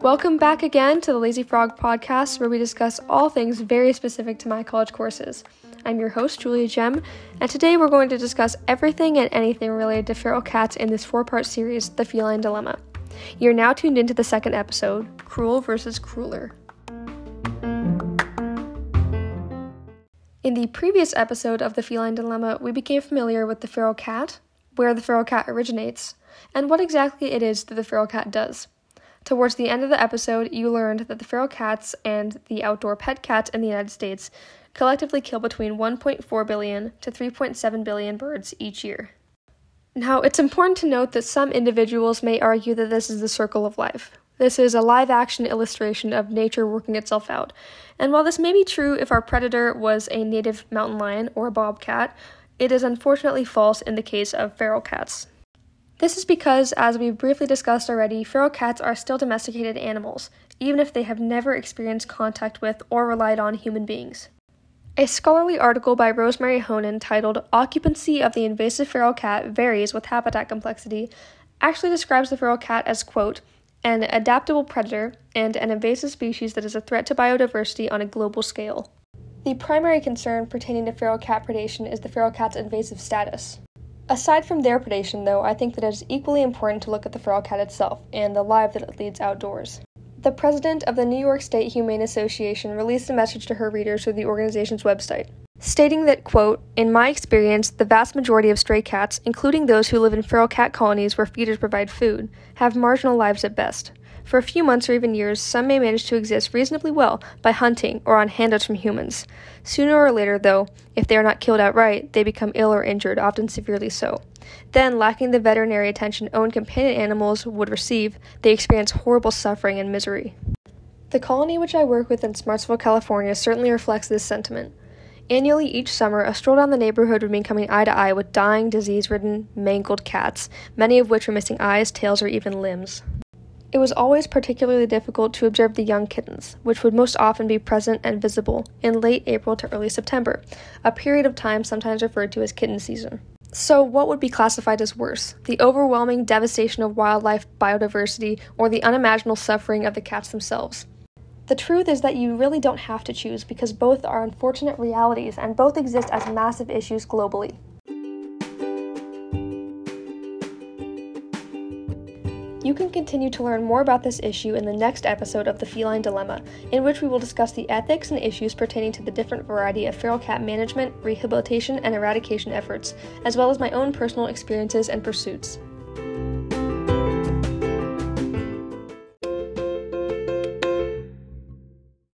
Welcome back again to the Lazy Frog podcast, where we discuss all things very specific to my college courses. I'm your host, Julia Gem, and today we're going to discuss everything and anything related to feral cats in this four part series, The Feline Dilemma. You're now tuned into the second episode Cruel versus Crueler. In the previous episode of The Feline Dilemma, we became familiar with the feral cat, where the feral cat originates, and what exactly it is that the feral cat does. Towards the end of the episode, you learned that the feral cats and the outdoor pet cats in the United States collectively kill between 1.4 billion to 3.7 billion birds each year. Now, it's important to note that some individuals may argue that this is the circle of life. This is a live action illustration of nature working itself out. And while this may be true if our predator was a native mountain lion or a bobcat, it is unfortunately false in the case of feral cats. This is because, as we've briefly discussed already, feral cats are still domesticated animals, even if they have never experienced contact with or relied on human beings. A scholarly article by Rosemary Hohnen titled Occupancy of the Invasive Feral Cat Varies with Habitat Complexity actually describes the feral cat as, quote, an adaptable predator and an invasive species that is a threat to biodiversity on a global scale. The primary concern pertaining to feral cat predation is the feral cat's invasive status. Aside from their predation, though, I think that it is equally important to look at the feral cat itself and the life that it leads outdoors. The president of the New York State Humane Association released a message to her readers through the organization's website, stating that, quote, In my experience, the vast majority of stray cats, including those who live in feral cat colonies where feeders provide food, have marginal lives at best. For a few months or even years, some may manage to exist reasonably well by hunting or on handouts from humans. Sooner or later, though, if they are not killed outright, they become ill or injured, often severely so. Then, lacking the veterinary attention owned companion animals would receive, they experience horrible suffering and misery. The colony which I work with in Smartsville, California certainly reflects this sentiment. Annually, each summer, a stroll down the neighborhood would mean coming eye to eye with dying, disease ridden, mangled cats, many of which were missing eyes, tails, or even limbs. It was always particularly difficult to observe the young kittens, which would most often be present and visible in late April to early September, a period of time sometimes referred to as kitten season. So, what would be classified as worse? The overwhelming devastation of wildlife biodiversity or the unimaginable suffering of the cats themselves? The truth is that you really don't have to choose because both are unfortunate realities and both exist as massive issues globally. You can continue to learn more about this issue in the next episode of The Feline Dilemma, in which we will discuss the ethics and issues pertaining to the different variety of feral cat management, rehabilitation, and eradication efforts, as well as my own personal experiences and pursuits.